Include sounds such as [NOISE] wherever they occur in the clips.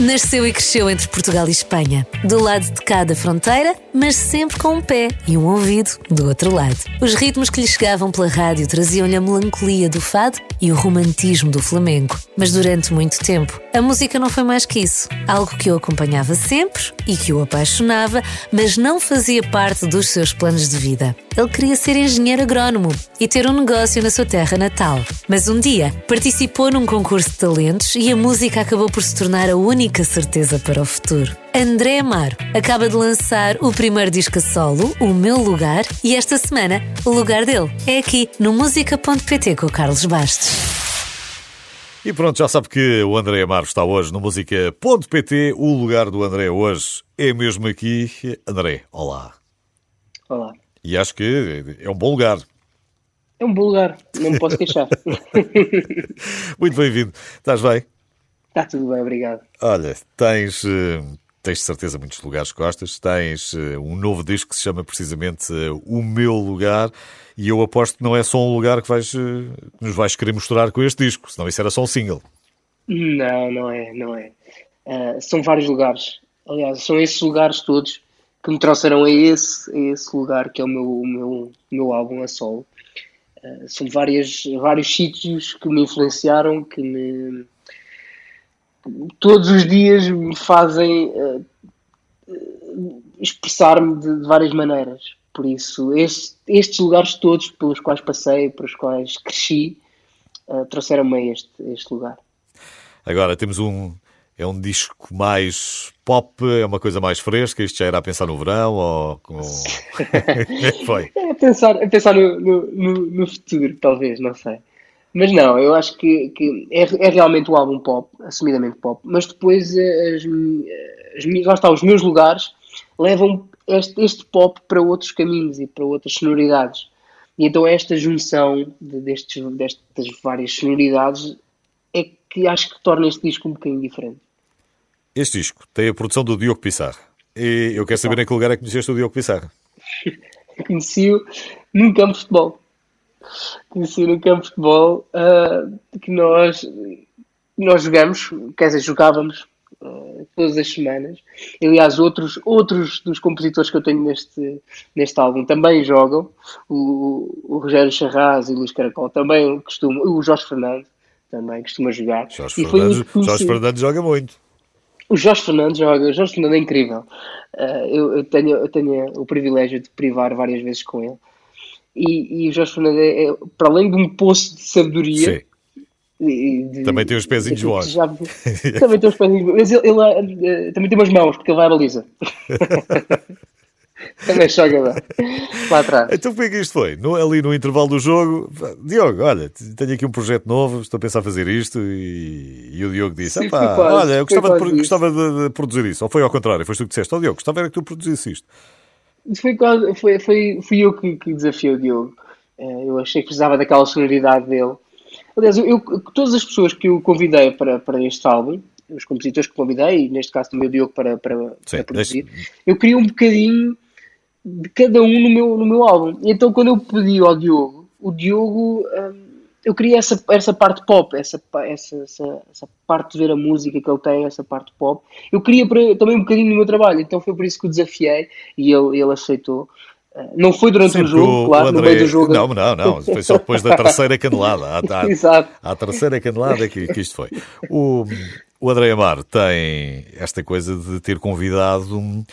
Nasceu e cresceu entre Portugal e Espanha, do lado de cada fronteira, mas sempre com um pé e um ouvido do outro lado. Os ritmos que lhe chegavam pela rádio traziam-lhe a melancolia do fado e o romantismo do flamengo. Mas durante muito tempo, a música não foi mais que isso. Algo que o acompanhava sempre e que o apaixonava, mas não fazia parte dos seus planos de vida. Ele queria ser engenheiro agrónomo e ter um negócio na sua terra natal. Mas um dia participou num concurso de talentos e a música acabou por se tornar a única certeza para o futuro. André Amaro acaba de lançar o primeiro disco solo, O Meu Lugar, e esta semana o lugar dele é aqui no música.pt com o Carlos Bastos. E pronto, já sabe que o André Amaro está hoje no música.pt. O lugar do André hoje é mesmo aqui. André, olá. Olá. E acho que é um bom lugar. É um bom lugar, não me posso queixar. [LAUGHS] Muito bem-vindo. Estás bem? Está tudo bem, obrigado. Olha, tens, eh, tens de certeza muitos lugares que gostas. Tens eh, um novo disco que se chama precisamente eh, O Meu Lugar. E eu aposto que não é só um lugar que, vais, que nos vais querer mostrar com este disco, senão isso era só um single. Não, não é, não é. Uh, são vários lugares. Aliás, são esses lugares todos que me trouxeram a esse, a esse lugar que é o meu, o meu, meu álbum a solo. Uh, são várias, vários sítios que me influenciaram, que me todos os dias me fazem uh, expressar-me de, de, várias maneiras. Por isso, este, estes lugares todos pelos quais passei, pelos quais cresci, uh, trouxeram-me a este, este lugar. Agora temos um, é um disco mais pop, é uma coisa mais fresca? Isto já era a pensar no verão? Ou com... [LAUGHS] Foi? É a pensar, a pensar no, no, no, futuro, talvez, não sei. Mas não, eu acho que, que é, é, realmente um álbum pop, assumidamente pop, mas depois eh, as, eh, as, lá está, os meus lugares levam este, este pop para outros caminhos e para outras sonoridades. E então esta junção de, destes, destas várias sonoridades é que acho que torna este disco um bocadinho diferente. Este disco tem a produção do Diogo Pissarra. E eu quero saber em que lugar é que conheceste o Diogo Pissarra. [LAUGHS] Conheci-o num campo de futebol. Conheci-o num campo de futebol uh, que nós, nós jogamos, quer dizer, jogávamos uh, todas as semanas. Aliás, outros, outros dos compositores que eu tenho neste, neste álbum também jogam. O, o Rogério Charraz e o Luís Caracol também costumam. O Jorge Fernando também costuma jogar. Jorge, e Fernandes, Jorge Fernandes joga muito. O Jorge Fernandes o Jorge Fernandes é incrível. Uh, eu, eu, tenho, eu tenho o privilégio de privar várias vezes com ele. E, e o Jorge Fernandes é, é, para além de um poço de sabedoria. De, de, também tem os pezinhos. Já, [LAUGHS] também tem os pezinhos. Mas ele, ele, ele, também tem umas mãos, porque ele vai à baliza. [LAUGHS] Também joga lá, lá atrás. Então como é que isto foi? No, ali no intervalo do jogo, Diogo, olha, tenho aqui um projeto novo, estou a pensar fazer isto e, e o Diogo disse, Sim, quase, olha, eu gostava, de, gostava de, de, produzir isso. Ou foi ao contrário, foste tu que disseste, ó oh, Diogo, gostava era que tu produzisse isto. Foi, quase, foi, foi, fui eu que, que desafiei o Diogo. Eh, eu achei que precisava daquela sonoridade dele. Aliás, eu, eu, todas as pessoas que eu convidei para, para este álbum, os compositores que convidei, e neste caso também o Diogo para, para, Sim, para produzir, eu queria um bocadinho de cada um no meu, no meu álbum. E então quando eu pedi ao Diogo, o Diogo, hum, eu queria essa, essa parte pop, essa, essa, essa, essa, parte de ver a música que ele tem, essa parte pop. Eu queria para, também um bocadinho no meu trabalho, então foi por isso que o desafiei e ele, ele aceitou. Uh, não foi durante o jogo, claro, André... no meio do jogo. Não, não, não. Foi só depois da terceira canelada. À, [LAUGHS] Exato. À terceira canelada que, que isto foi. O, o André Amar tem esta coisa de ter convidado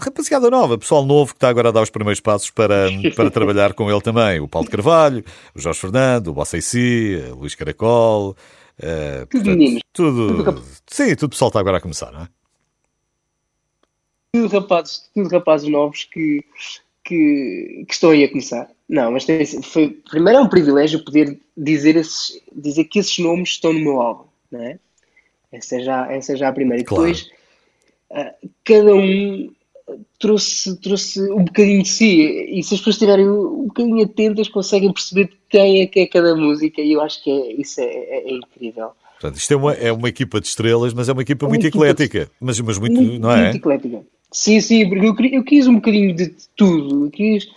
rapaziada nova, pessoal novo que está agora a dar os primeiros passos para, [LAUGHS] para trabalhar com ele também. O Paulo de Carvalho, o Jorge Fernando, o Bossaici, o Luís Caracol. Uh, portanto, tudo, sim, tudo pessoal está agora a começar, não é? Tudo rapazes, tudo rapazes novos que, que, que estão aí a começar. Não, mas tem, foi, primeiro é um privilégio poder dizer, esses, dizer que esses nomes estão no meu álbum, não é? Essa é já, essa é já a primeira. E claro. depois, uh, cada um trouxe, trouxe um bocadinho de si. E se as pessoas estiverem um bocadinho atentas, conseguem perceber quem é que é cada música. E eu acho que é, isso é, é, é incrível. Portanto, isto é uma, é uma equipa de estrelas, mas é uma equipa muito equipa eclética. De... Mas, mas muito, muito, não é? Muito eclética. Sim, sim, porque eu, eu quis um bocadinho de tudo. Eu quis,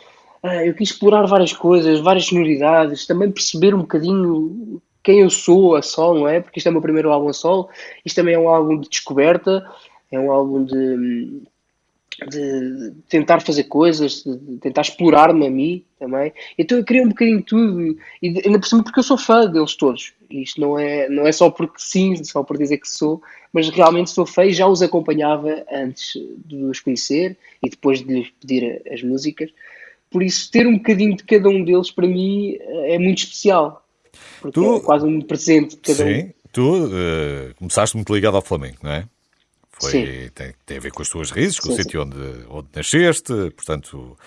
ah, eu quis explorar várias coisas, várias sonoridades, também perceber um bocadinho quem eu sou a solo, não é? Porque isto é o meu primeiro álbum a solo, isto também é um álbum de descoberta, é um álbum de, de tentar fazer coisas, de tentar explorar-me a mim também. Então eu queria um bocadinho de tudo, e ainda por cima porque eu sou fã deles todos. Isto não é, não é só porque sim, só por dizer que sou, mas realmente sou fã e já os acompanhava antes de os conhecer e depois de lhes pedir as músicas. Por isso, ter um bocadinho de cada um deles para mim é muito especial. Porque tu, é quase um presente de cada sim, um. Sim, tu uh, começaste muito ligado ao Flamengo, não é? Foi, tem, tem, a ver com as tuas raízes, com sim, o sítio onde, onde nasceste, portanto,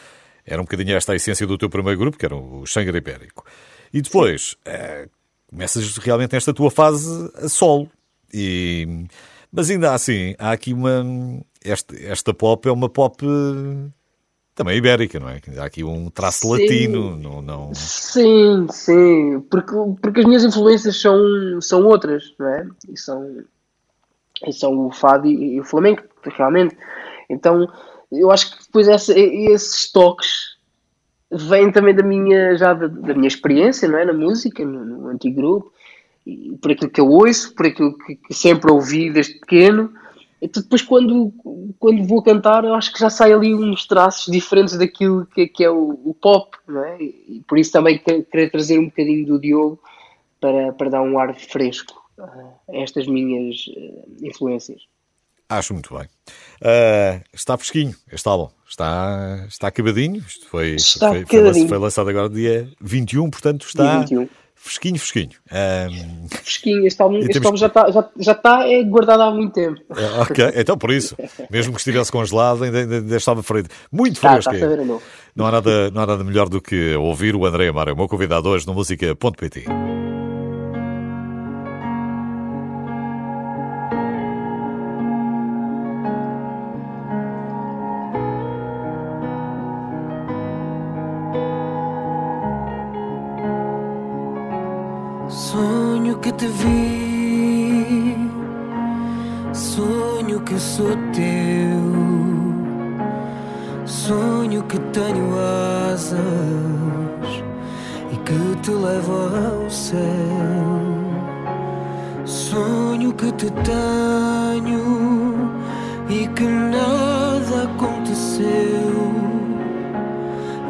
era um bocadinho esta a essência do teu primeiro grupo, que era o Xangar Ibérico. E depois, uh, começas realmente nesta tua fase a solo. E, mas ainda assim, há aqui uma. Esta, esta pop é uma pop também ibérica, não é? Há aqui um traço sim. latino, não, não... Sim, sim, porque, porque as minhas influências são, são outras, não é? E são, e são o fado e, e o flamengo, realmente. Então, eu acho que depois essa, esses toques vêm também da minha, já da, da, minha experiência, não é? Na música, no, no antigo grupo, e por aquilo que eu ouço, por aquilo que, que sempre ouvi desde pequeno. Então, depois, quando, quando vou cantar, eu acho que já sai ali uns traços diferentes daquilo que, que é o, o, pop, não é? E por isso também querer trazer um bocadinho do Diogo para, para dar um ar fresco estas minhas uh, influências. Acho muito bem. Uh, está fresquinho este álbum. Está, está acabadinho. Isto foi, está foi, foi, foi, lançado agora dia 21, portanto está fresquinho, fresquinho. Um... Fresquinho, este álbum, este álbum já está já, já está é guardado há muito tempo. É, ok, então por isso, mesmo que estivesse congelado, ainda, ainda estava fresco. Muito fresco. Está, está não, há nada, não há nada melhor do que ouvir o André Amaro, o meu convidado hoje no música.pt. te tenho e que nada aconteceu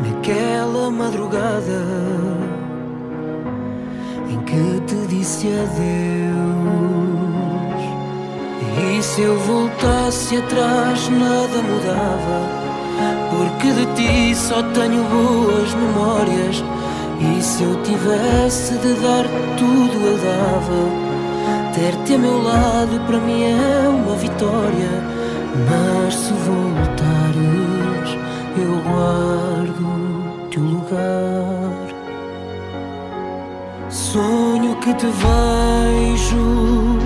naquela madrugada que te disse adeus. E se eu voltasse atrás, nada mudava. Porque de ti só tenho boas memórias. E se eu tivesse de dar tudo, eu dava. Ter-te a meu lado para mim é uma vitória. Mas se voltares, eu guardo teu lugar. Sonho que te vejo,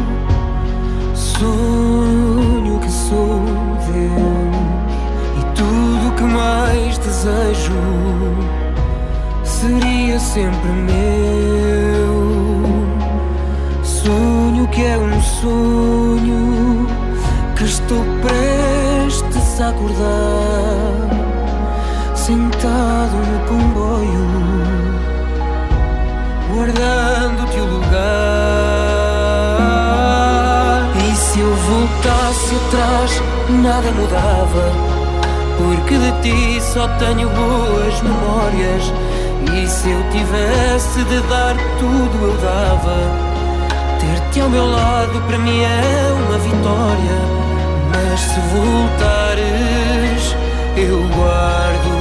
sonho que sou Deus e tudo que mais desejo seria sempre meu. Que é um sonho que estou prestes a acordar, sentado no comboio guardando-te o lugar. E se eu voltasse atrás, nada mudava, porque de ti só tenho boas memórias. E se eu tivesse de dar tudo, eu dava. Ter-te ao meu lado para mim é uma vitória. Mas se voltares, eu guardo-te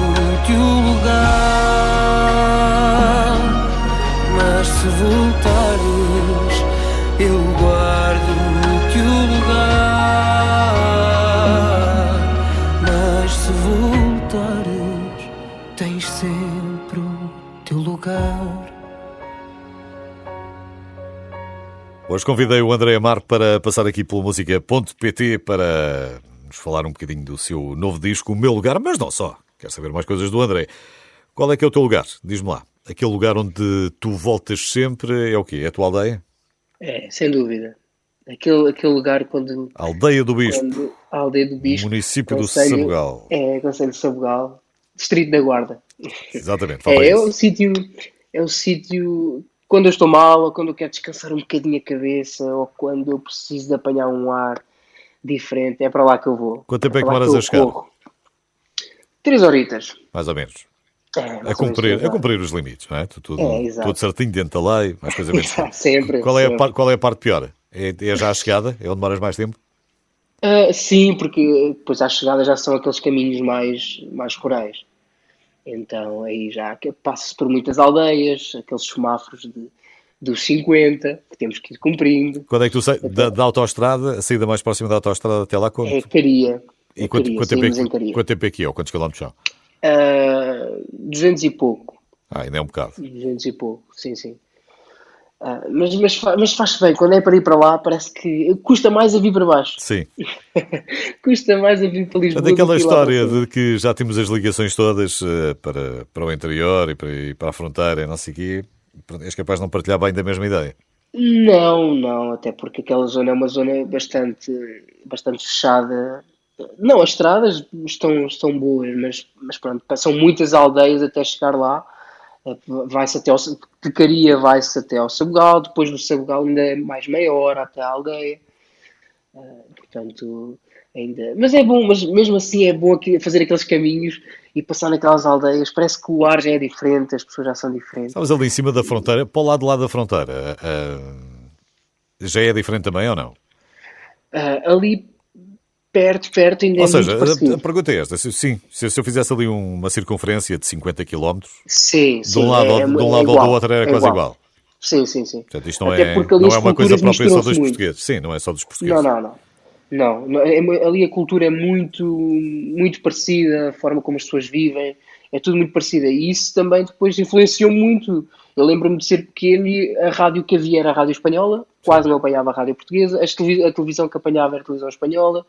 Hoje convidei o André Amar para passar aqui pela música.pt para nos falar um bocadinho do seu novo disco, O Meu Lugar, mas não só. Quero saber mais coisas do André. Qual é que é o teu lugar? Diz-me lá aquele lugar onde tu voltas sempre é o quê? É a tua aldeia? É, sem dúvida. Aquele, aquele lugar quando. A aldeia do Bispo. a aldeia do Bispo. Município conselho, do Sabugal. É, Conselho de Sabugal. Distrito da Guarda. Exatamente. É, é, o sítio, é o sítio quando eu estou mal, ou quando eu quero descansar um bocadinho a cabeça, ou quando eu preciso de apanhar um ar diferente, é para lá que eu vou. Quanto tempo é, é que demoras a chegar? Corro. Três horitas. Mais ou menos. É, a, cumprir, a cumprir os limites, não é? Tudo, é, tudo certinho dentro da lei, mais coisa menos. [LAUGHS] sempre. Qual é, sempre. A, qual é a parte pior? É, é já a chegada? É onde demoras mais tempo? Uh, sim, porque depois à chegada já são aqueles caminhos mais, mais rurais. Então aí já passa-se por muitas aldeias, aqueles semáforos de, dos 50 que temos que ir cumprindo. Quando é que tu sai então, da, da autostrada, a saída mais próxima da autostrada até lá? Quanto? É Caria. E é quanto, Caria, quanto, tempo é que, quanto tempo é que é? Ou quantos quilómetros são? Uh, 200 e pouco. Ah, ainda é um bocado. 200 e pouco, sim, sim. Uh, mas, mas, mas faz bem, quando é para ir para lá, parece que custa mais a vir para baixo. Sim. [LAUGHS] custa mais a vir para Lisboa. Daquela história de que já temos as ligações todas uh, para, para o interior e para, e para a fronteira e não sei o quê, és capaz de não partilhar bem da mesma ideia? Não, não, até porque aquela zona é uma zona bastante, bastante fechada. Não, as estradas estão, estão boas, mas, mas pronto, são muitas aldeias até chegar lá vai-se até ao Pecaria vai-se até ao Sabugal, depois do Sabugal ainda é mais meia hora até à aldeia. Uh, portanto, ainda. Mas é bom, mas mesmo assim é bom fazer aqueles caminhos e passar naquelas aldeias. Parece que o ar já é diferente, as pessoas já são diferentes. Estavas ali em cima da fronteira, para o lado lá da fronteira, uh, já é diferente também ou não? Uh, ali perto, perto ainda Ou é seja, a, a, pergunta é esta: se, sim, se, se, eu fizesse ali uma circunferência de 50 km, sim, sim, de um lado, é, de um lado é ou do outro era é quase igual. igual. Sim, sim, sim. Portanto, isto não, é, não é uma coisa própria só dos muito. portugueses. Sim, não é só dos portugueses. Não, não, não. Não, é, ali a cultura é muito, muito parecida, a forma como as pessoas vivem, é tudo muito parecida. E isso também depois influenciou muito. Eu lembro-me de ser pequeno e a rádio que havia era a rádio espanhola, quase não apanhava a rádio portuguesa, a televisão que apanhava era a televisão espanhola,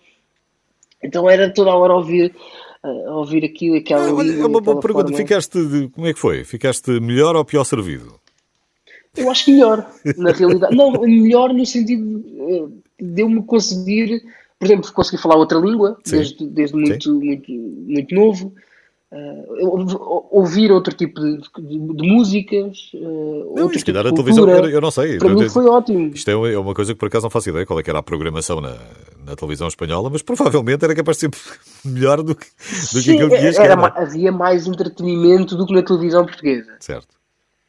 então era toda a hora ouvir, a ouvir aquilo, aquela. Ah, olha, é uma boa pergunta. Forma. Ficaste, de, como é que foi? Ficaste melhor ou pior servido? Eu acho que melhor, na realidade. Não, melhor no sentido de eu me conseguir, por exemplo, conseguir falar outra língua, desde, desde muito, muito, muito novo. Uh, ouvir outro tipo de, de, de músicas, uh, não, outro tipo a televisão, eu, eu, não sei. Para mim foi ótimo. Isto é, é uma coisa que por acaso não faço ideia qual é que era a programação na, na televisão espanhola, mas provavelmente era capaz de ser [LAUGHS] melhor do que, do Sim, que aquilo que ia era, Havia mais entretenimento do que na televisão portuguesa. Certo.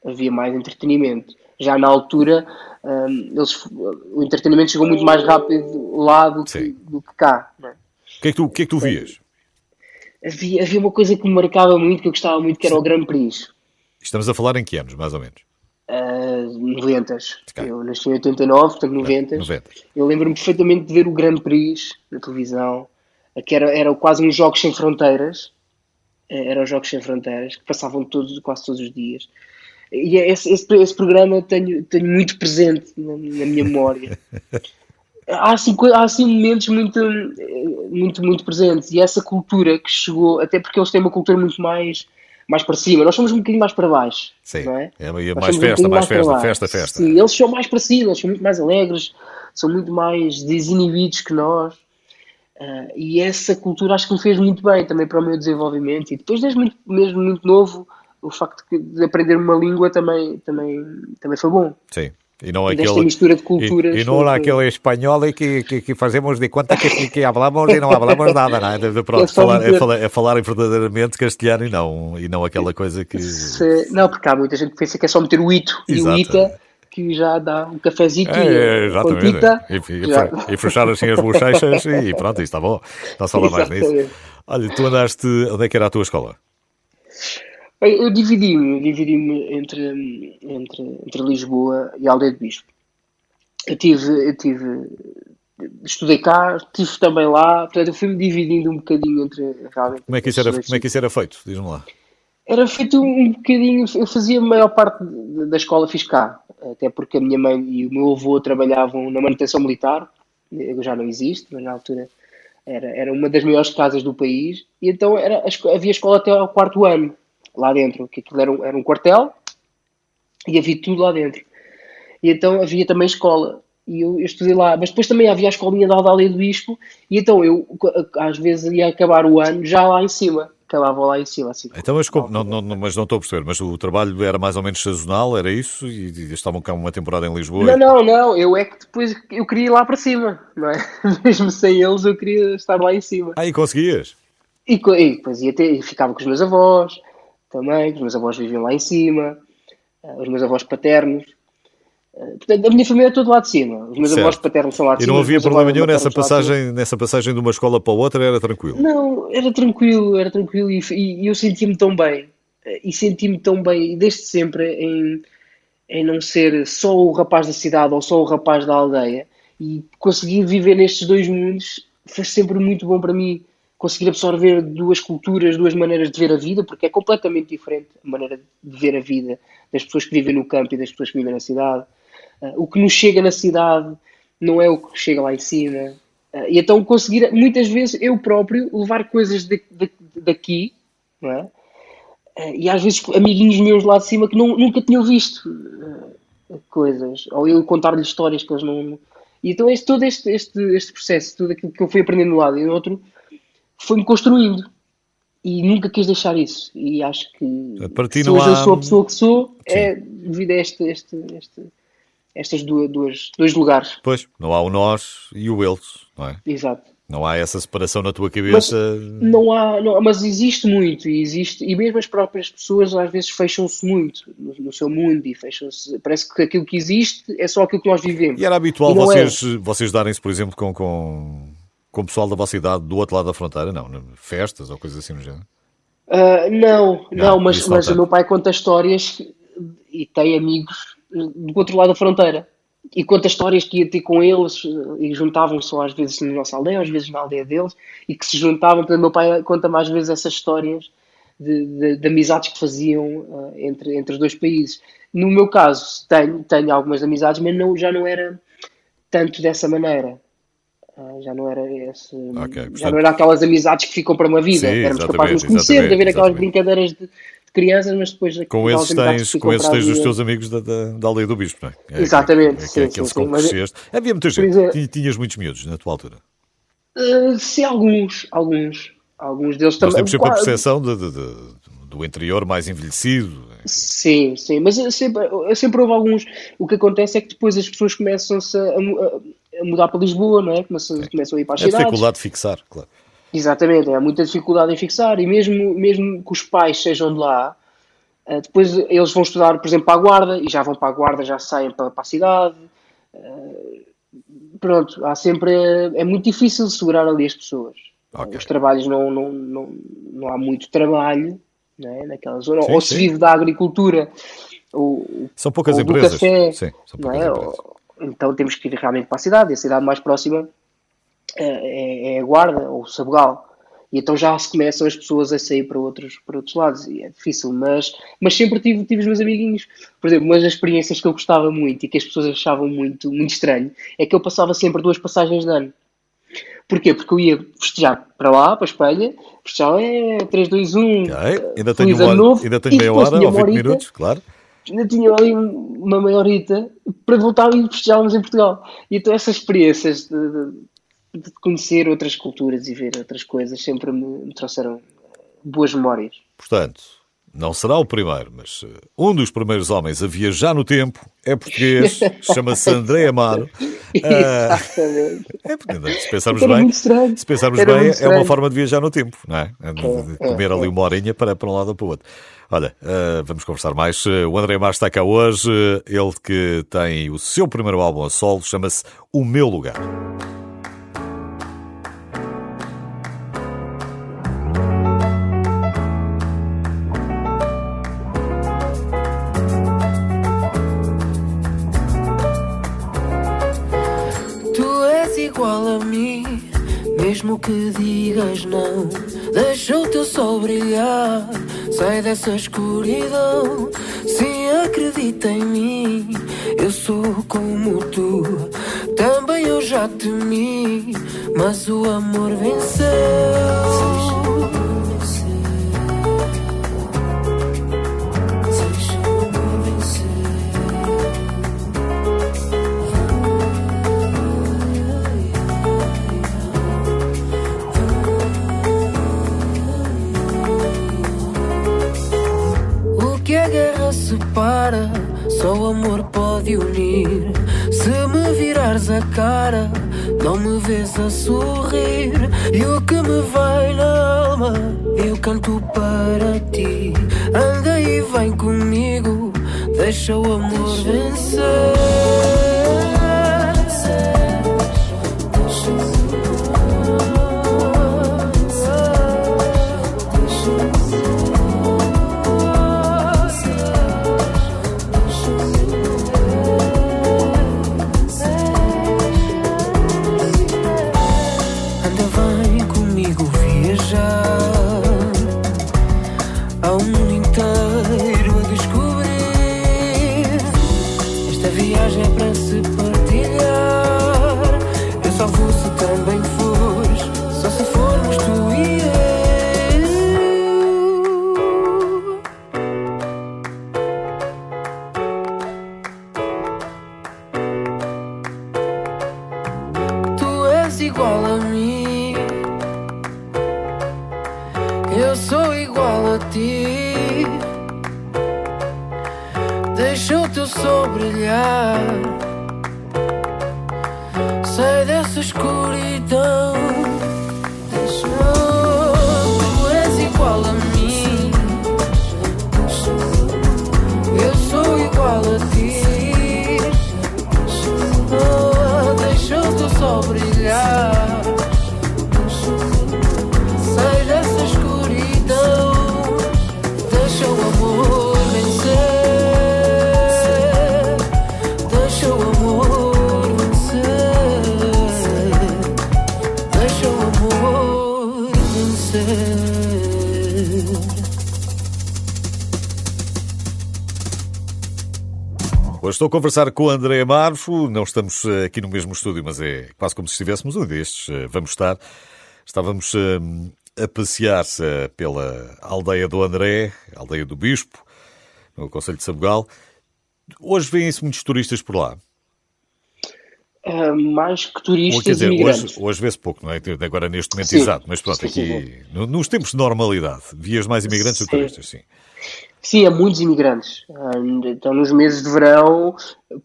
Havia mais entretenimento. Já na altura, um, eles, o entretenimento chegou muito mais rápido lá do, que, do que cá. É? O que é que tu, que é que tu vias? Havia, havia uma coisa que me marcava muito, que eu gostava muito, que era o Grand Prix. Estamos a falar em que anos, mais ou menos? Uh, 90. Eu nasci em 89, portanto 90. 90. Eu lembro-me perfeitamente de ver o Grand Prix na televisão, que era, era quase uns Jogos Sem Fronteiras. Eh, era os Jogos Sem Fronteiras, que passavam todos, quase todos os dias. E é esse, esse, esse programa tenho, tenho muito presente na, na minha memória. [LAUGHS] há assim, há assim momentos muito, muito, muito presentes e essa cultura que chegou, até porque eles têm uma cultura muito mais, mais para cima, nós somos um bocadinho mais para baixo. Sim, não é? é mais festa, um mais, festa, festa, festa. Sim, eles são mais para cima, eles são muito mais alegres, são muito mais desinibidos que nós. Uh, e essa cultura acho que me fez muito bem também para o meu desenvolvimento. E depois, desde muito, mesmo muito novo, o facto de aprender uma língua também, também, também foi bom. Sim. E não aquele, mistura de culturas. E, e não aquele espanhol que, que, que, fazemos de conta que, que falamos e não falamos nada, não é? De, pronto, [LAUGHS] é falar, é, falar, é falar verdadeiramente castelhano e não, e não aquela coisa que. Se, não, porque há muita gente que pensa que é só meter o ito Exato. e o ita que já dá um cafezinho é, exatamente. e, e, fechar assim as bochechas e pronto, isso está bom. Não se fala mais nisso. [LAUGHS] Olha, tu andaste. Onde é que era a tua escola? Eu dividi-me, dividi-me entre, entre, entre Lisboa e Aldeia de Bispo. Eu tive, eu tive, estudei cá, estive também lá, portanto eu fui-me dividindo um bocadinho entre realmente. Como é que isso era, como é que isso era feito? Diz-me lá. Era feito um bocadinho, eu fazia a maior parte da escola fiz cá, até porque a minha mãe e o meu avô trabalhavam na manutenção militar, já não existe, mas na altura era, era uma das maiores casas do país, e então era, havia escola até ao quarto ano lá dentro, que aquilo era um, era um quartel e havia tudo lá dentro. E então havia também escola. E eu, eu estudei lá, mas depois também havia a escolinha da Aldália do Bispo, e então eu às vezes ia acabar o ano já lá em cima. acabavam lá em cima. Assim, então, mas, como, não, não, mas não estou a perceber, mas o trabalho era mais ou menos sazonal, era isso? E, e estavam cá uma temporada em Lisboa? Não, e... não, não, eu é que depois eu queria ir lá para cima, não é? [LAUGHS] Mesmo sem eles eu queria estar lá em cima. Ah, e conseguias? E, e depois ia ter, ficava com os meus avós também, os meus avós viviam lá em cima, eh, os meus avós paternos. Eh, portanto, a minha família é toda lá de cima. Os meus certo. avós paternos são lá de cima. E não havia problema nenhum nessa passagem, nessa passagem de uma escola para outra, era tranquilo? Não, era tranquilo, era tranquilo e, e eu sentia-me tão bem. Eh, e senti-me tão bem, desde sempre, em, em não ser só o rapaz da cidade ou só o rapaz da aldeia. E conseguir viver nestes dois mundos foi sempre muito bom para mim conseguir absorver duas culturas, duas maneiras de ver a vida, porque é completamente diferente a maneira de ver a vida das pessoas que vivem no campo e das pessoas que vivem na cidade. Uh, o que nos chega na cidade não é o que chega lá em cima. Uh, e então conseguir, muitas vezes, eu próprio levar coisas de, de, daqui, não é? Uh, e às vezes amiguinhos meus lá de cima que não, nunca tinham visto coisas, ou eu contar-lhes histórias que eles não. E então este, todo este, este, este processo, tudo aquilo que eu fui aprendendo de um lado e do outro, foi-me construindo. E nunca quis deixar isso. E acho que se hoje há... eu sou a pessoa que sou, Sim. é devido a este, este, este, estas duas, duas, dois lugares. Pois, não há o nós e o eles, não é? Exato. Não há essa separação na tua cabeça. Mas, não há, não, mas existe muito, e existe, e mesmo as próprias pessoas às vezes fecham-se muito no, no, seu mundo e fecham-se. Parece que aquilo que existe é só aquilo que nós vivemos. E era habitual e é. vocês, é. vocês darem-se, por exemplo, com, com com o pessoal da vossa idade do outro lado da fronteira? Não, festas ou coisas assim no género? Uh, não, não, não, mas, mas o meu pai conta histórias e tem amigos do outro lado da fronteira. E conta histórias que ia ter com eles e juntavam-se às vezes na nossa aldeia, às vezes na aldeia deles, e que se juntavam. Portanto, meu pai conta mais vezes essas histórias de, de, de amizades que faziam uh, entre, entre os dois países. No meu caso, tenho, tenho algumas amizades, mas não, já não era tanto dessa maneira. Ah, já não era esse. Okay, portanto... Já não era aquelas amizades que ficam para uma vida. Sim, Éramos capazes de nos conhecer, de haver aquelas brincadeiras de, de, crianças, mas depois. Com esses tens, com esses tens os teus amigos da, da, da aldeia do Bispo, não é? é Exatamente. É, é, é, sim, sim, mas... Havia muita gente. Exemplo, Tinhas muitos miúdos na tua altura? Uh, sim, alguns. Alguns. Alguns deles também. Nós temos sempre a percepção de, de, de, do interior mais envelhecido. Sim, sim, mas sempre, sempre houve alguns. O que acontece é que depois as pessoas começam-se a, a, a mudar para Lisboa, não é? Começam, começam a ir para as é cidades. dificuldade de fixar, claro. Exatamente, há muita dificuldade em fixar e mesmo, mesmo que os pais sejam de lá, eh, depois eles vão estudar, por exemplo, para a Guarda e já vão para a Guarda, já saem para, para a cidade. Eh, pronto, há sempre. É muito difícil segurar ali as pessoas. Okay. Os trabalhos não, não, não, não há muito trabalho é? naquela zona. Sim, ou se vive da agricultura. Ou, são poucas ou empresas. Café, sim, são poucas é? empresas. Então temos que ir realmente para a cidade, e a cidade mais próxima é, é, é a Guarda ou Sabugal. E então já se começam as pessoas a sair para outros, para outros lados. E é difícil, mas, mas sempre tive, tive os meus amiguinhos. Por exemplo, uma das experiências que eu gostava muito e que as pessoas achavam muito, muito estranho é que eu passava sempre duas passagens de ano. Porquê? Porque eu ia festejar para lá, para a Espanha, festejar é 3, 2, 1. Okay. Ainda tenho, uma, novo, ainda tenho meia hora ou 20 minutos, claro ainda tinha ali uma maiorita para voltar e festejávamos em Portugal. E então essas experiências de, de, de, conhecer outras culturas e ver outras coisas sempre me, me trouxeram boas memórias. Portanto, não será o primeiro, mas uh, um dos primeiros homens a viajar no tempo é português, [LAUGHS] chama-se André Amaro. [LAUGHS] Exatamente. Uh, é, se pensarmos bem, se pensarmos bem é uma forma de viajar no tempo, não é? De, de é, comer é, ali uma horinha para, para um lado ou para o outro. Olha, uh, vamos conversar mais. O André Amaro está cá hoje, ele que tem o seu primeiro álbum a solo, chama-se O Meu Lugar. Que digas não, deixa o teu sol brilhar. Sai dessa escuridão. Sim, acredita em mim. Eu sou como tu. Também eu já temi. Mas o amor venceu. Só o amor pode unir. Se me virares a cara, não me vês a sorrir. E o que me vai na alma, eu canto para ti. Anda e vem comigo, deixa o amor vencer. Sai dessa escuridão. Estou a conversar com o André Marfo, não estamos eh, aqui no mesmo estúdio, mas é quase como se estivéssemos um destes. Eh, vamos estar. Estávamos eh, a passear-se pela aldeia do André, aldeia do Bispo, no Conselho de Sabugal. Hoje vêm-se muitos turistas por lá. Uh, mais que turistas quer dizer, Hoje, hoje vê-se pouco, não é? Agora neste momento sim. exato, mas pronto, sim, aqui sim. nos tempos de normalidade, vias mais imigrantes do que turistas, sim. Sim, há muitos imigrantes. Então, nos meses de verão,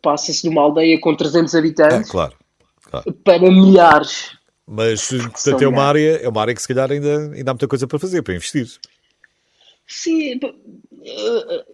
passa-se de uma aldeia com 300 habitantes ah, claro, claro. para milhares. Mas, portanto, é uma, área, é uma área que se calhar ainda, ainda há muita coisa para fazer, para investir. Sim,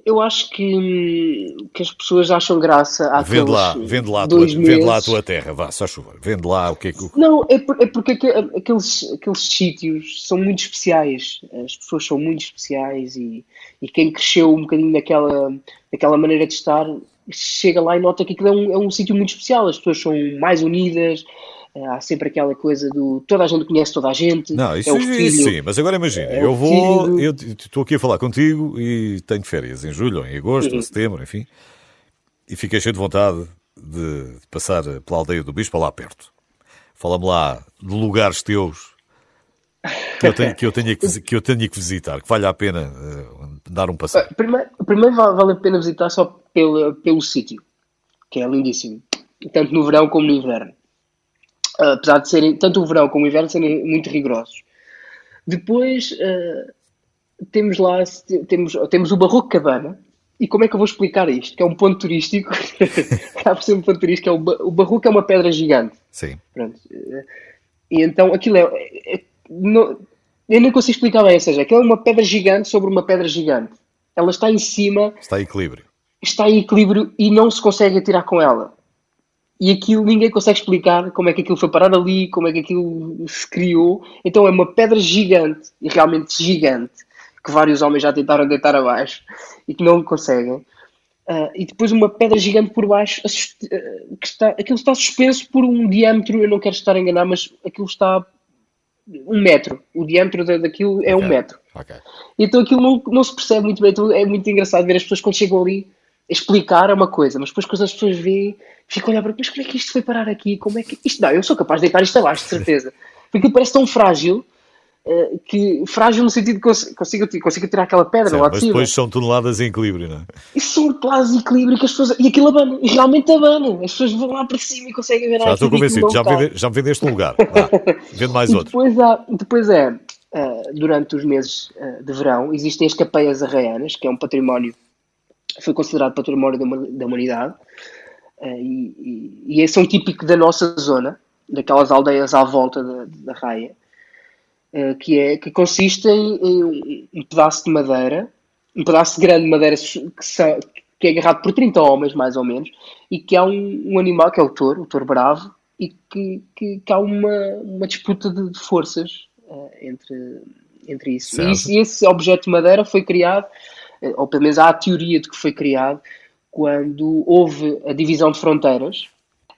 eu acho que, que as pessoas acham graça àqueles vende lá, vende lá, tua, vende lá a tua terra, vá, só chuva. Vende lá o que é que... Não, é, por, é porque aqueles, aqueles sítios são muito especiais. As pessoas são muito especiais e, e quem cresceu um bocadinho daquela, daquela maneira de estar chega lá e nota que aquilo é um, é um sítio muito especial. As pessoas são mais unidas, eh, há sempre aquela coisa do toda a gente conhece toda a gente. Não, isso, é filho, sim, mas agora imagina, é eu vou, eu estou aqui a falar contigo e tenho férias em julho, ou em agosto, ou em setembro, enfim, e fiquei cheio de vontade de, de passar pela aldeia do Bispo lá perto. Fala-me lá de lugares teus que eu, tenho, que, eu tenha que, que eu tenha que visitar, que vale a pena uh, dar um passeio. Primeiro, primeiro vale a pena visitar só pelo, pelo sítio, que é lindíssimo, tanto no verão como no inverno apesar de serem, tanto o verão como o inverno, serem muito rigorosos. Depois uh, temos lá, temos, temos o Barroco Cabana, e como é que eu vou explicar isto? Que é um ponto turístico, [LAUGHS] acaba por ser um ponto turístico, é o, o Barroco é uma pedra gigante. Sim. Pronto. E então aquilo é, é não, eu nem consigo explicar bem, ou seja, aquilo é uma pedra gigante sobre uma pedra gigante. Ela está em cima. Está em equilíbrio. Está em equilíbrio e não se consegue atirar com ela e aquilo ninguém consegue explicar como é que aquilo foi parar ali, como é que aquilo se criou. Então é uma pedra gigante, e realmente gigante, que vários homens já tentaram deitar abaixo e que não conseguem. Uh, e depois uma pedra gigante por baixo, uh, que está, aquilo está suspenso por um diâmetro, eu não quero estar a enganar, mas aquilo está um metro. O diâmetro daquilo é okay. um metro. Okay. Então aquilo não, não se percebe muito bem. Então é muito engraçado ver as pessoas quando chegam ali explicar é uma coisa, mas depois quando as pessoas veem, ficam a olhar para mas como é que isto foi parar aqui? Como é que isto não? Eu sou capaz de deitar isto abaixo, de certeza. Porque parece tão frágil. Uh, que frágil no sentido cons consigo, consigo tirar aquela pedra lá de Mas depois são toneladas em equilíbrio, não é? Isso são toneladas em equilíbrio que as pessoas. E aquilo abana, e realmente abana. As pessoas vão lá para cima e conseguem ver Já estou convencido, já, vende, já me vendeste um lugar. [LAUGHS] vendo mais outro. Depois, há, depois é, uh, durante os meses uh, de verão, existem as capeias arraianas, que é um património foi considerado património da humanidade uh, e, e, e esse é um típico da nossa zona, daquelas aldeias à volta da, da raia, uh, que, é, que consiste em, um pedaço de madeira, um pedaço de grande madeira que, que é agarrado por 30 homens, mais ou menos, e que há um, um animal, que é o touro, o touro bravo, e que, que, que há uma, uma disputa de, de forças uh, entre, entre isso. E, esse objeto de madeira foi criado, ou pelo menos há a teoria de que foi criado, quando houve a divisão de fronteiras.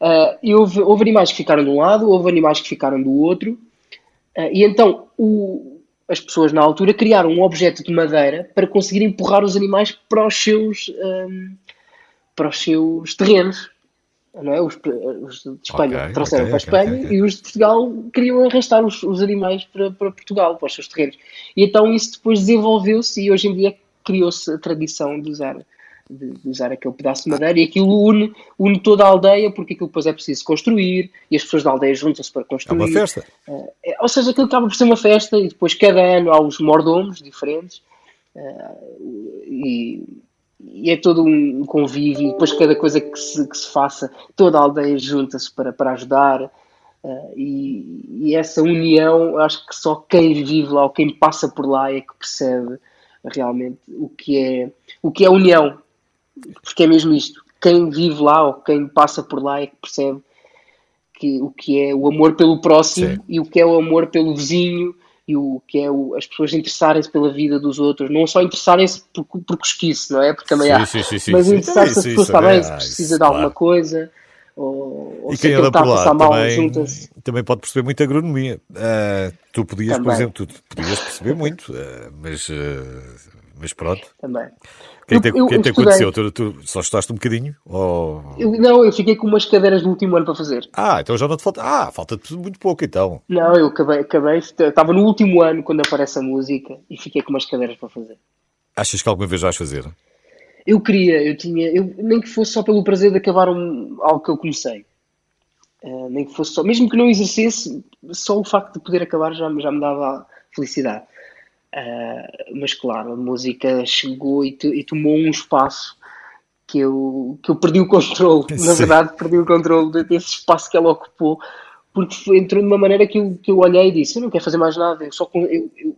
Uh, e houve, houve animais que ficaram de um lado, houve animais que ficaram do outro, e então o, as pessoas na altura criaram um objeto de madeira para conseguir empurrar os animais para os seus, um, para os seus terrenos não é? Os, os de Espanha okay, trouxeram okay, para a Espanha okay, e os de Portugal queriam arrastar os, os animais para, para, Portugal, para os seus terrenos. E então isso depois desenvolveu-se e hoje em dia criou-se a tradição de usar, de, de, usar aquele pedaço de madeira e aquilo une, une toda a aldeia porque aquilo depois é preciso construir e as pessoas da aldeia juntam-se para construir. É uma festa. Uh, é, ou seja, aquilo acaba por ser uma festa e depois cada ano há os mordomos diferentes uh, e e é todo um convívio, e depois cada coisa que se, que se faça, toda a aldeia junta-se para, para ajudar, uh, e, e, essa união, acho que só quem vive lá, ou quem passa por lá, é que percebe realmente o que é, o que é união, porque é mesmo isto, quem vive lá, ou quem passa por lá, é que percebe que, o que é o amor pelo próximo, Sim. e o que é o amor pelo vizinho, e o que é o, as pessoas interessarem-se pela vida dos outros, não só interessarem-se por, por cosquice, não é? Porque também sim, há, sim, sim, mas interessar-se as pessoas também, se precisa de alguma coisa. Ou, ou e quem anda por lá também, também pode perceber muita agronomia. Uh, tu podias, também. por exemplo, tu podias perceber muito, uh, mas, uh, mas pronto. Também. Quem te, eu, quem eu te aconteceu? Tu, tu, só estudaste um bocadinho? Ou... Eu, não, eu fiquei com umas cadeiras do último ano para fazer. Ah, então já não te falta. Ah, falta-te muito pouco então. Não, eu acabei, acabei, estava no último ano quando aparece a música e fiquei com umas cadeiras para fazer. Achas que alguma vez vais fazer? Eu queria, eu tinha, eu, nem que fosse só pelo prazer de acabar um, algo que eu comecei. Uh, nem que fosse só, mesmo que não exercesse, só o facto de poder acabar já, já me dava felicidade. Uh, mas claro, a música chegou e, e, tomou um espaço que eu, que eu perdi o controle. [LAUGHS] Sim. Na verdade, perdi o controle desse espaço que ela ocupou, porque foi, entrou de uma maneira que eu, que eu olhei e disse: Eu não quero fazer mais nada, eu só eu, eu,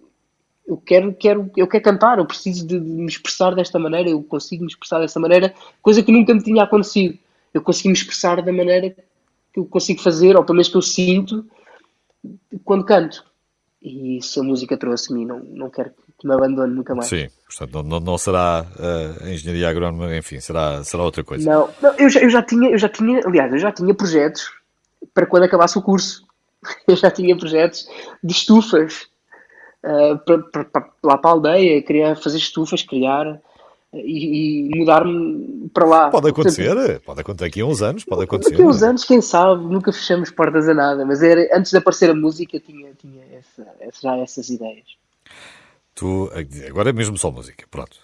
eu quero, quero, eu quero cantar, eu preciso de, de, me expressar desta maneira, eu consigo me expressar desta maneira, coisa que nunca me tinha acontecido. Eu consigo me expressar da maneira que eu consigo fazer, ou pelo menos que eu sinto quando canto. E isso a música trouxe-me, não, não quero que me abandone nunca mais. Sim, portanto, não, não será uh, engenharia agrónoma, enfim, será, será outra coisa. Não, não eu, já, eu, já tinha, eu já tinha, aliás, eu já tinha projetos para quando acabasse o curso. [LAUGHS] Eu já tinha projetos de estufas uh, para, para, para, lá para a aldeia, queria fazer estufas, criar e, e mudar-me para lá. Pode acontecer, pode acontecer aqui a uns anos, pode acontecer. Daqui a uns anos, quem sabe, nunca fechamos portas a nada, mas era, antes de aparecer a música tinha, tinha essa, já essas ideias. Tu, agora é mesmo só música, pronto.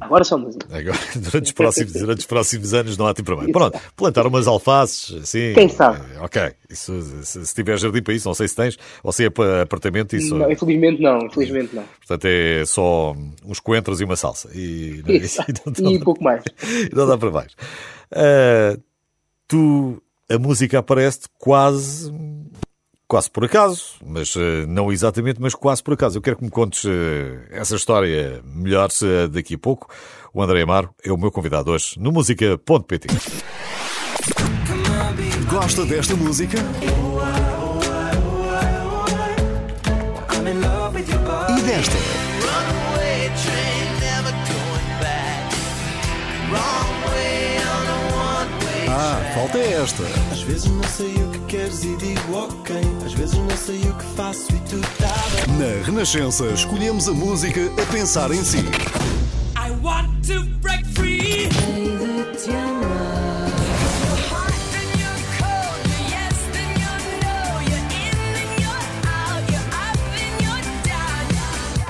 Agora só música. Agora, [LAUGHS] durante, os próximos, durante os próximos anos não há tempo para mais. Pronto, plantar umas alfaces, assim. Quem sabe? Ok, isso, se, se tiver jardim para isso, não sei se tens, ou se é para apartamento, isso. Não, infelizmente não, infelizmente não. Portanto, é só uns coentros e uma salsa. E, isso, [LAUGHS] e, não, e pouco mais. [LAUGHS] Não dá para mais. Uh, tu, a música aparece quase quase por acaso, mas uh, não exatamente, mas quase por acaso. Eu quero que me contes uh, essa história melhor uh, daqui a pouco. O André Amaro é o meu convidado hoje no música.pt. Gosta desta música? E desta? Ah, falta esta. Às vezes não sei o que queres e digo ok. Às vezes não sei o que faço e tu tá Na Renascença, escolhemos a música a pensar em si. I want to break free.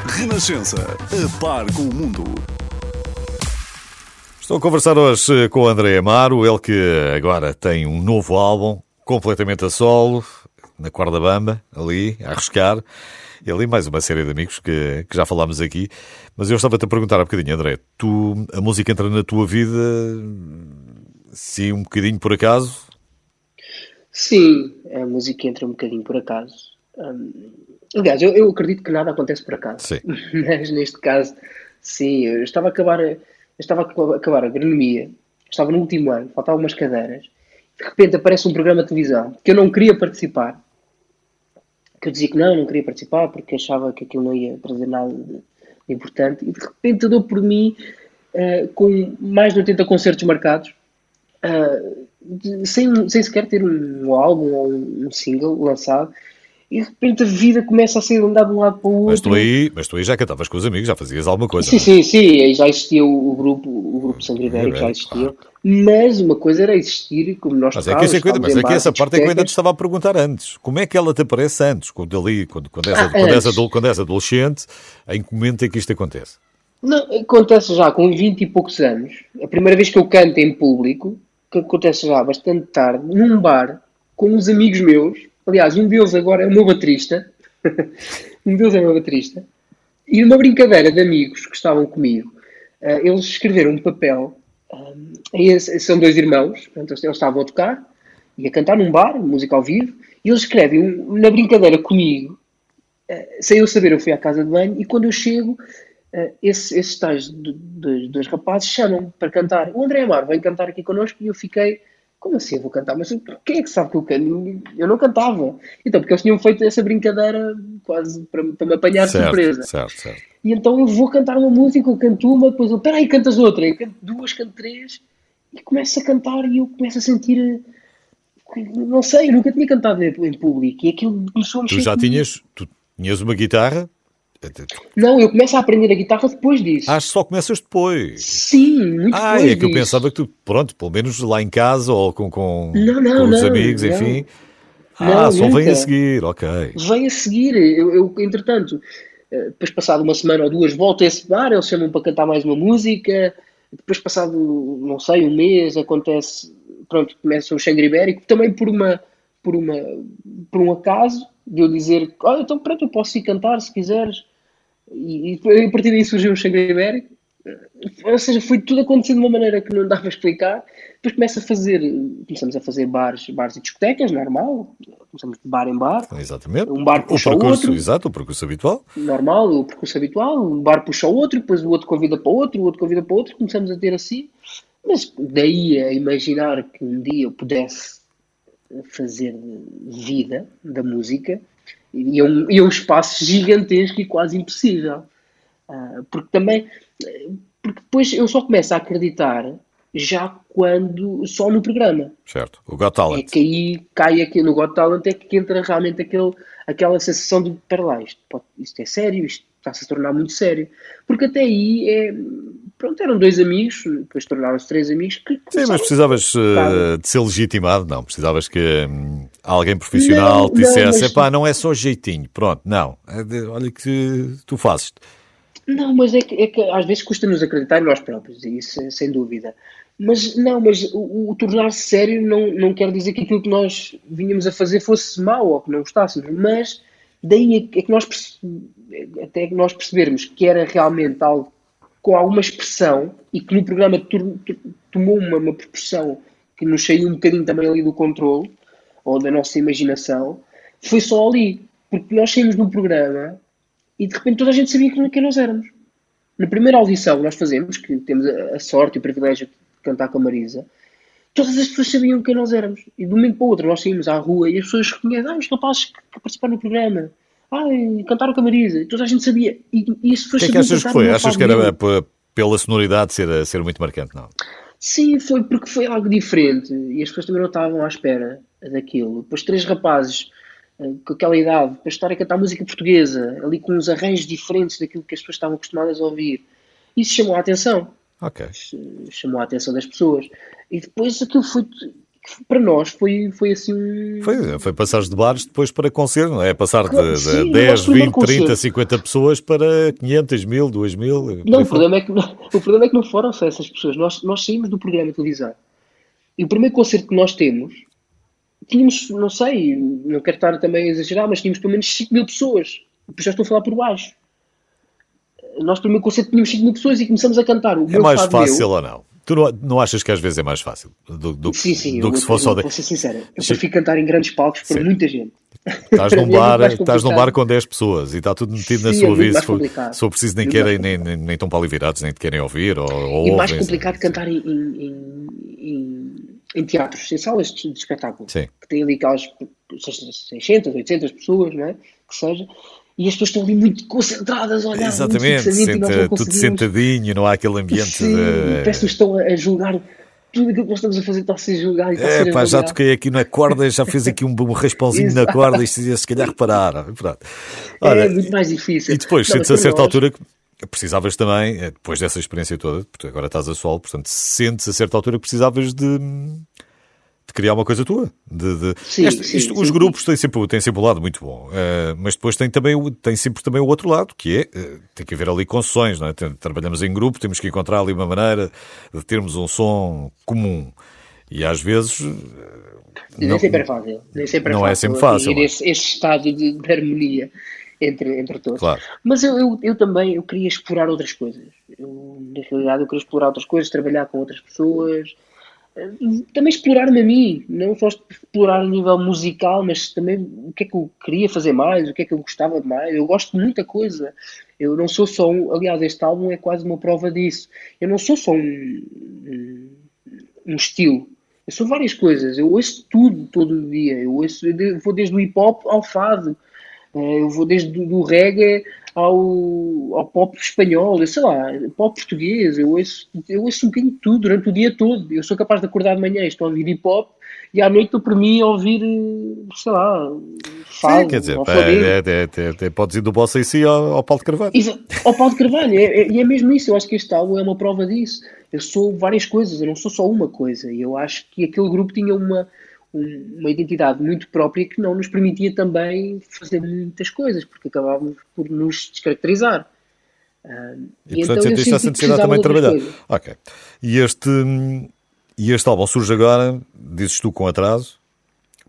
Renascença, a par com o mundo. Estou a conversar hoje com o André Amaro, ele que agora tem um novo álbum, completamente a solo. na corda bamba, ali, a arriscar. E ali mais uma série de amigos que, que já falámos aqui. Mas eu estava-te a perguntar há bocadinho, André, tu, a música entra na tua vida, sim, um bocadinho por acaso? Sim, a música entra um bocadinho por acaso. Hum, aliás, eu, eu, acredito que nada acontece por acaso. Sim. [LAUGHS] Mas neste caso, sim, eu estava a acabar, eu estava a acabar a agronomia, estava no último ano, faltavam umas cadeiras. De repente aparece um programa de televisão que eu não queria participar. Que eu dizia que não, não queria participar porque achava que aquilo não ia trazer nada de, importante. E de repente eu dou por mim uh, com mais de 80 concertos marcados. Uh, de, sem, sem sequer ter um álbum ou um single lançado, e de repente a vida começa a ser andar de um lado para o outro. Mas tu aí, mas tu aí já cantavas com os amigos, já fazias alguma coisa. Sim, sim, sim, já existia o, o grupo, o grupo Sangue Ibérico, já existia. Claro. Mas uma coisa era existir como nós Mas é que, essa coisa, mas é que essa parte é que eu ainda te estava a perguntar antes. Como é que ela te aparece antes? Quando, ali, quando, quando, és, ah, quando, és, quando és adolescente, em que momento é que isto acontece? Não, acontece já com 20 e poucos anos. A primeira vez que eu canto em público, que acontece já bastante tarde, num bar, com uns amigos meus. Aliás, um deles agora é o meu baterista. [LAUGHS] um deles é o meu baterista. E numa brincadeira de amigos que estavam comigo, uh, eles escreveram um papel. Um, eh, são dois irmãos, portanto, eles estavam a tocar e a cantar num bar, música ao vivo, e eles escrevem um, na brincadeira comigo, uh, sem eu saber, eu fui à casa de banho, e quando eu chego, uh, esses, esses tais dois, rapazes chamam-me para cantar. O André Amar vem cantar aqui connosco e eu fiquei, como assim eu vou cantar? Mas quem é que sabe que eu canto? Eu não cantava. Então, porque eles tinham feito essa brincadeira quase para, para me apanhar de surpresa. Certo, certo. E então eu vou cantar uma música, eu canto uma, depois eu, peraí, cantas outra. Eu canto duas, canto três, e começo a cantar e eu começo a sentir não sei, eu nunca tinha cantado em público e aquilo começou a mexer. Tu já tinhas, tu tinhas uma guitarra não, eu começo a aprender a guitarra depois disso. Acho que só começas depois. Sim, muito ah, depois. Ah, é que eu pensava que tu, pronto, pelo menos lá em casa ou com, com, não, não, com os não, amigos, enfim. Ah, só nunca. vem a seguir, ok. Vem a seguir. Eu, eu entretanto, eh, depois passado uma semana ou duas, volto a esse bar, eles chamam para cantar mais uma música. Depois passado, não sei, um mês, acontece, pronto, começa o Xangri Ibérico, também por uma, por uma, por um acaso, de eu dizer, olha, então pronto, eu posso ir cantar se quiseres. E, e a partir daí surgiu o Xangri Ibérico. Ou seja, foi tudo acontecendo de uma maneira que não dá para explicar. Depois começa a fazer, começamos a fazer bares, bares e discotecas, normal. Começamos de bar em bar. Exatamente. Um bar puxa o percurso, outro. Exato, o percurso habitual. Normal, o percurso habitual. Um bar puxa o outro, depois o outro convida para o outro, o outro convida para o outro. Começamos a ter assim. Mas daí a imaginar que um dia eu pudesse fazer vida da música e é um, é um espaço gigantesco e quase impossível. Uh, porque também, porque depois eu só começo a acreditar já quando, só no programa. Certo, o Got Talent. É que aí cai aqui no Got Talent, é que entra realmente aquele, aquela sensação de, para lá, isto, pode, isto é sério, isto está-se a tornar muito sério. Porque até aí, é, pronto, eram dois amigos, depois tornaram-se três amigos. Que Sim, mas precisavas uh, de ser legitimado, não, precisavas que um, alguém profissional não, te dissesse, não, mas... não é só jeitinho, pronto, não, é de, olha que tu fazes. Não, mas é que, é que às vezes custa-nos acreditar em nós próprios, isso sem dúvida. Mas não, mas o, o tornar-se sério não, não quer dizer que aquilo que nós vinhamos a fazer fosse mau ou que não gostássemos, mas daí é que nós até que nós percebermos que era realmente algo com alguma expressão e que no programa tomou uma, uma proporção que nos saiu um bocadinho também ali do controle ou da nossa imaginação, foi só ali. Porque nós saímos no programa e de repente toda a gente sabia quem nós éramos. Na primeira audição que nós fazemos, que temos a, a sorte e o privilégio de cantar com a Marisa, todas as pessoas sabiam quem nós éramos. E de um momento para o outro nós saímos à rua e as pessoas reconhecem, ah, os rapazes que, que participaram no programa, ah, cantaram com a Marisa. E toda a gente sabia. E, e as pessoas O que é que achas que foi? Achas que era pela sonoridade ser, ser muito marcante, não? Sim, foi porque foi algo diferente e as pessoas também não estavam à espera daquilo. Depois três rapazes eh, com aquela idade, para estar a cantar música portuguesa, ali com uns arranjos diferentes daquilo que as pessoas estavam acostumadas a ouvir. Isso chamou a atenção. Ok. Chamou a atenção das pessoas. E depois aquilo foi. Para nós foi, foi assim um... Foi, foi passar de bares depois para concerto, não é? Passar de, de Sim, 10, 20, 30, 50 pessoas para 500, mil, 2 mil. Não, o problema, é que, o problema é que não foram só essas pessoas. Nós, nós saímos do programa de televisão. E o primeiro concerto que nós temos tínhamos, não sei, não quero estar também a exagerar, mas tínhamos pelo menos 5 mil pessoas. Depois já estou a falar por baixo. Nós, pelo meu conceito, tínhamos 5 mil pessoas e começamos a cantar. O é mais fácil meu, ou não? Tu não, não, achas que às vezes é mais fácil do, do, sim, sim, do que se fosse só... De... Vou ser sincero, eu prefiro cantar em grandes palcos para muita gente. Estás [LAUGHS] num, é bar, estás num bar com 10 pessoas e está tudo metido sim, na sua é vida. Se for, se for preciso, nem querem, nem, nem, nem estão para ali virados, nem te querem ouvir. Ou, ou e mais complicado cantar em, em, em, em, teatros, em salas de, de espetáculo. Sim. Que tem ali aquelas 600, 800 pessoas, não é? Que seja e as pessoas estão ali muito concentradas a olhar Exatamente, senta, tudo sentadinho, não há aquele ambiente Sim, de... parece que estão a julgar tudo aquilo que nós estamos a fazer está a ser julgado. É, pá, já toquei aqui na corda, já fiz aqui um, um raspãozinho na [LAUGHS] corda e se calhar reparar. Pronto. Olha, é muito mais difícil. E depois, sentes a certa nós... altura que precisavas também, eh, depois dessa experiência toda, porque agora estás a solo, portanto, sentes a certa altura que precisavas de criar uma coisa tua. De, de... Sim, este, sim, isto, sim, os grupos têm sempre, têm sempre um lado muito bom, uh, mas depois tem, também, tem sempre também o outro lado, que é, uh, tem que haver ali concessões, não é? Trabalhamos em grupo, temos que encontrar ali uma maneira de termos um som comum. E às vezes... Uh, nem não, sempre é fácil. Nem sempre é não fácil é sempre fácil. Esse, esse, estado de, de, harmonia entre, entre todos. Claro. Mas eu, eu, eu, também eu queria explorar outras coisas. Eu, na realidade, eu queria explorar outras coisas, trabalhar com outras pessoas, também explorar-me a mim, não só explorar a nível musical, mas também o que é que eu queria fazer mais, o que é que eu gostava de mais. Eu gosto de muita coisa. Eu não sou só um. Aliás, este álbum é quase uma prova disso. Eu não sou só um, um, estilo. Eu sou várias coisas. Eu ouço tudo todo dia. Eu, ouço, eu vou desde o hip hop ao fado. Eh, eu vou desde o reggae ao, ao pop espanhol, eu sei lá, pop português, eu ouço, eu ouço um bocadinho de tudo durante o dia todo. Eu sou capaz de acordar de manhã, estou a ouvir hip hop e à noite estou para mim a ouvir, sei lá, fado. Sim, quer dizer, é, é, é, é, podes ir do Bossa em si ao, ao Paulo de Carvalho. Isso, ao Paulo de Carvalho, e é, é, é, mesmo isso. Eu acho que este álbum é uma prova disso. Eu sou várias coisas, eu não sou só uma coisa. E eu acho que aquele grupo tinha uma uma identidade muito própria que não nos permitia também fazer muitas coisas, porque acabávamos por nos descaracterizar. Uh, e, e, portanto então sentiste essa necessidade também de trabalhar. Ok. E este, e este álbum surge agora, dizes tu, com atraso,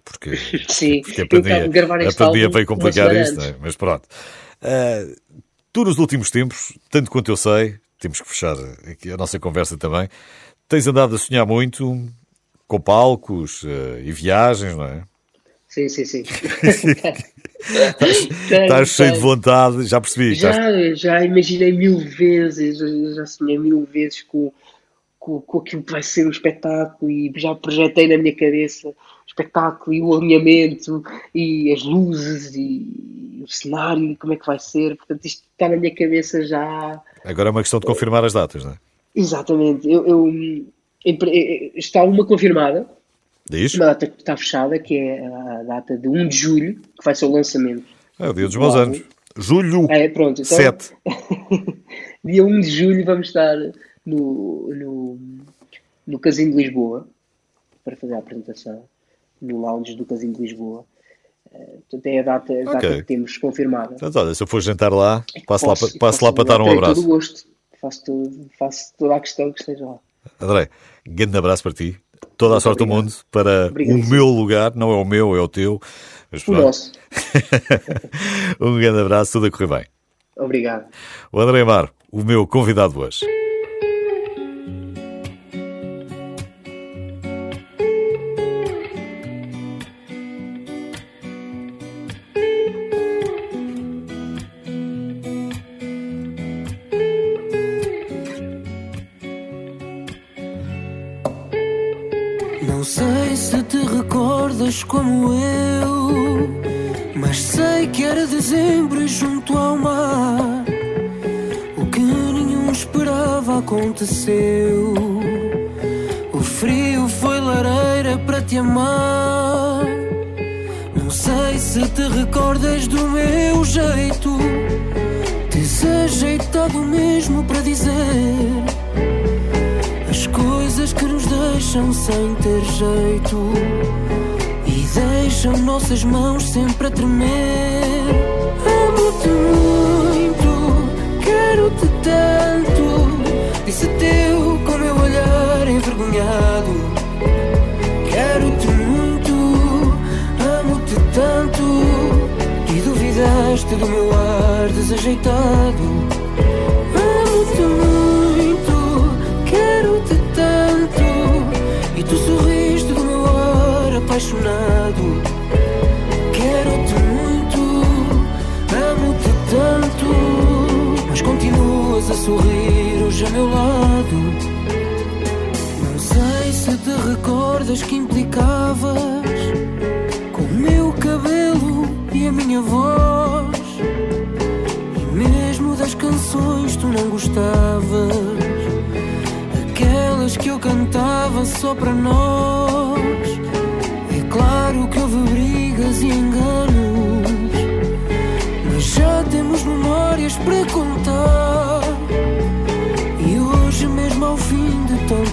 porque, [LAUGHS] Sim, porque a pandemia, a pandemia veio complicar isto, é? mas pronto. Uh, tu nos últimos tempos, tanto quanto eu sei, temos que fechar aqui a nossa conversa também, tens andado a sonhar muito com palcos uh, e viagens, não é? Sim, sim, sim. [LAUGHS] estás, cheio de vontade, já percebi. Já, estás... já imaginei mil vezes, já sonhei mil vezes com, com, com aquilo que vai ser o espetáculo e já projetei na minha cabeça o espetáculo e o alinhamento e as luzes e o cenário e como é que vai ser. Portanto, isto está na minha cabeça já. Agora é uma questão de confirmar as datas, não é? Exatamente. Eu, eu está uma confirmada, Diz? uma data que está fechada, que é a data de 1 de julho, que vai ser o lançamento. É o dia dos meus anos. Julho é, pronto, então, 7. [LAUGHS] dia 1 de julho vamos estar no, no, no Casino de Lisboa para fazer a apresentação no lounge do Casino de Lisboa. Uh, portanto, é a data, a data okay. que temos confirmada. Então, olha, se eu for jantar lá, passo, posso, lá, passo lá para dar um abraço. Todo o gosto. Faço, todo, faço toda a questão que esteja lá. André, grande abraço para ti. Toda a sorte obrigado. do mundo para Obrigado. o meu lugar, não é o meu, é o teu. O nosso. [LAUGHS] um grande abraço, tudo a correr bem. Obrigado. O André Amar, o meu convidado hoje. Como eu. Mas sei que era dezembro e junto ao mar. O que nenhum esperava aconteceu. O frio foi lareira para te amar. Não sei se te recordas do meu jeito. Desajeitado mesmo para dizer as coisas que nos deixam sem ter jeito deixa nossas mãos sempre a tremer. Amo-te muito, quero-te tanto. Disse teu com meu olhar envergonhado. Quero-te muito, amo-te tanto. E duvidaste do meu ar desajeitado. Amo-te muito, quero-te tanto. E tu sorriste do meu ar apaixonado. A sorrir hoje a meu lado. Não sei se te recordas que implicavas a minha voz. E mesmo das canções tu não gostavas. Aquelas que eu cantava só para nós. É claro que houve brigas e enganos. Mas já temos memórias para contar.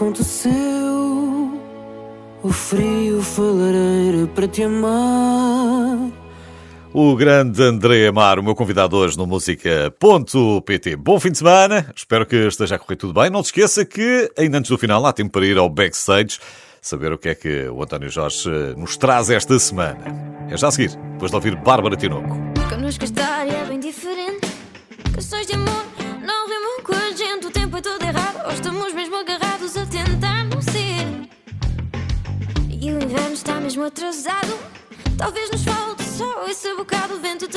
aconteceu. O frio para te amar. O grande André Amar, o meu convidado hoje no Música.pt. Bom fim de semana, espero que esteja a correr tudo bem. Não se esqueça que, ainda antes do final, há tempo para ir ao backstage, saber o que é que o António Jorge nos traz esta semana. É já a seguir, depois de ouvir Bárbara Tinoco. Connosco história é bem diferente. Canções de amor não rimam com a gente, o tempo é todo errado, ou estamos mesmo agarrados. O inverno está mesmo atrasado. Talvez nos falte só esse bocado. O vento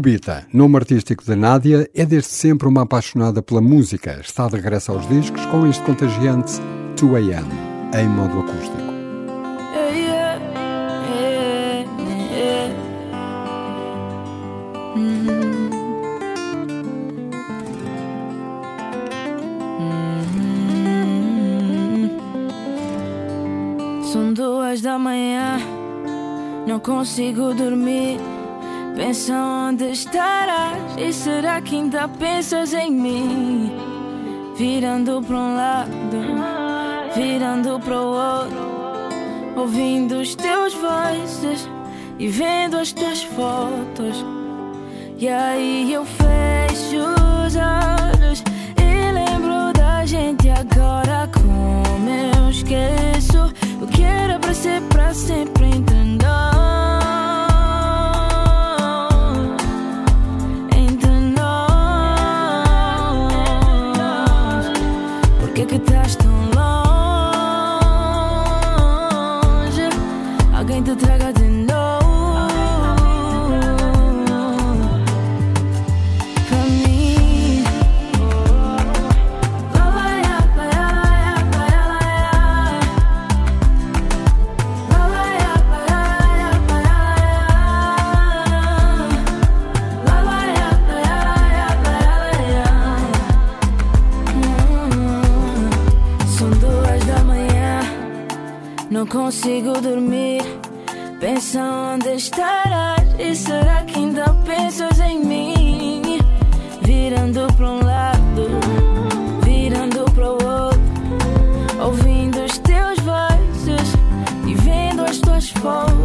Cubita, nome artístico de Nádia, é desde sempre uma apaixonada pela música. Está de regresso aos discos com este contagiante 2AM, em modo acústico. São duas da manhã, não consigo dormir. Pensa onde estarás e será que ainda pensas em mim? Virando para um lado, virando para o outro, ouvindo os teus vozes e vendo as tuas fotos. E aí eu fecho os olhos e lembro da gente agora como eu esqueço o que era para ser para sempre entre consigo dormir. Pensa onde estarás e será que ainda pensas em mim? Virando para um lado, virando para o outro, ouvindo os teus vozes e vendo as tuas fotos.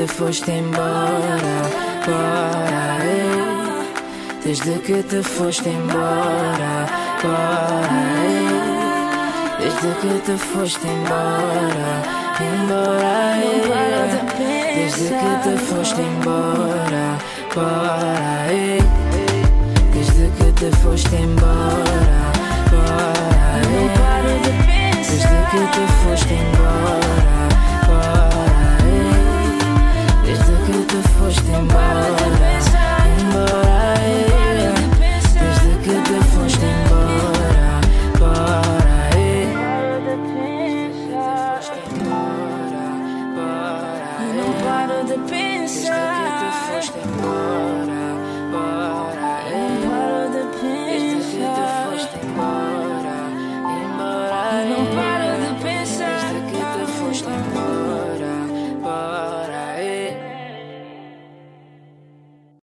Te foste embora, bora, ei. Desde que te foste embora, bora, ei. Desde que te foste embora, embora, ei. Desde que te foste embora, bora. Desde que te foste embora, bora. Desde que te foste embora, que tu foste embora. embora.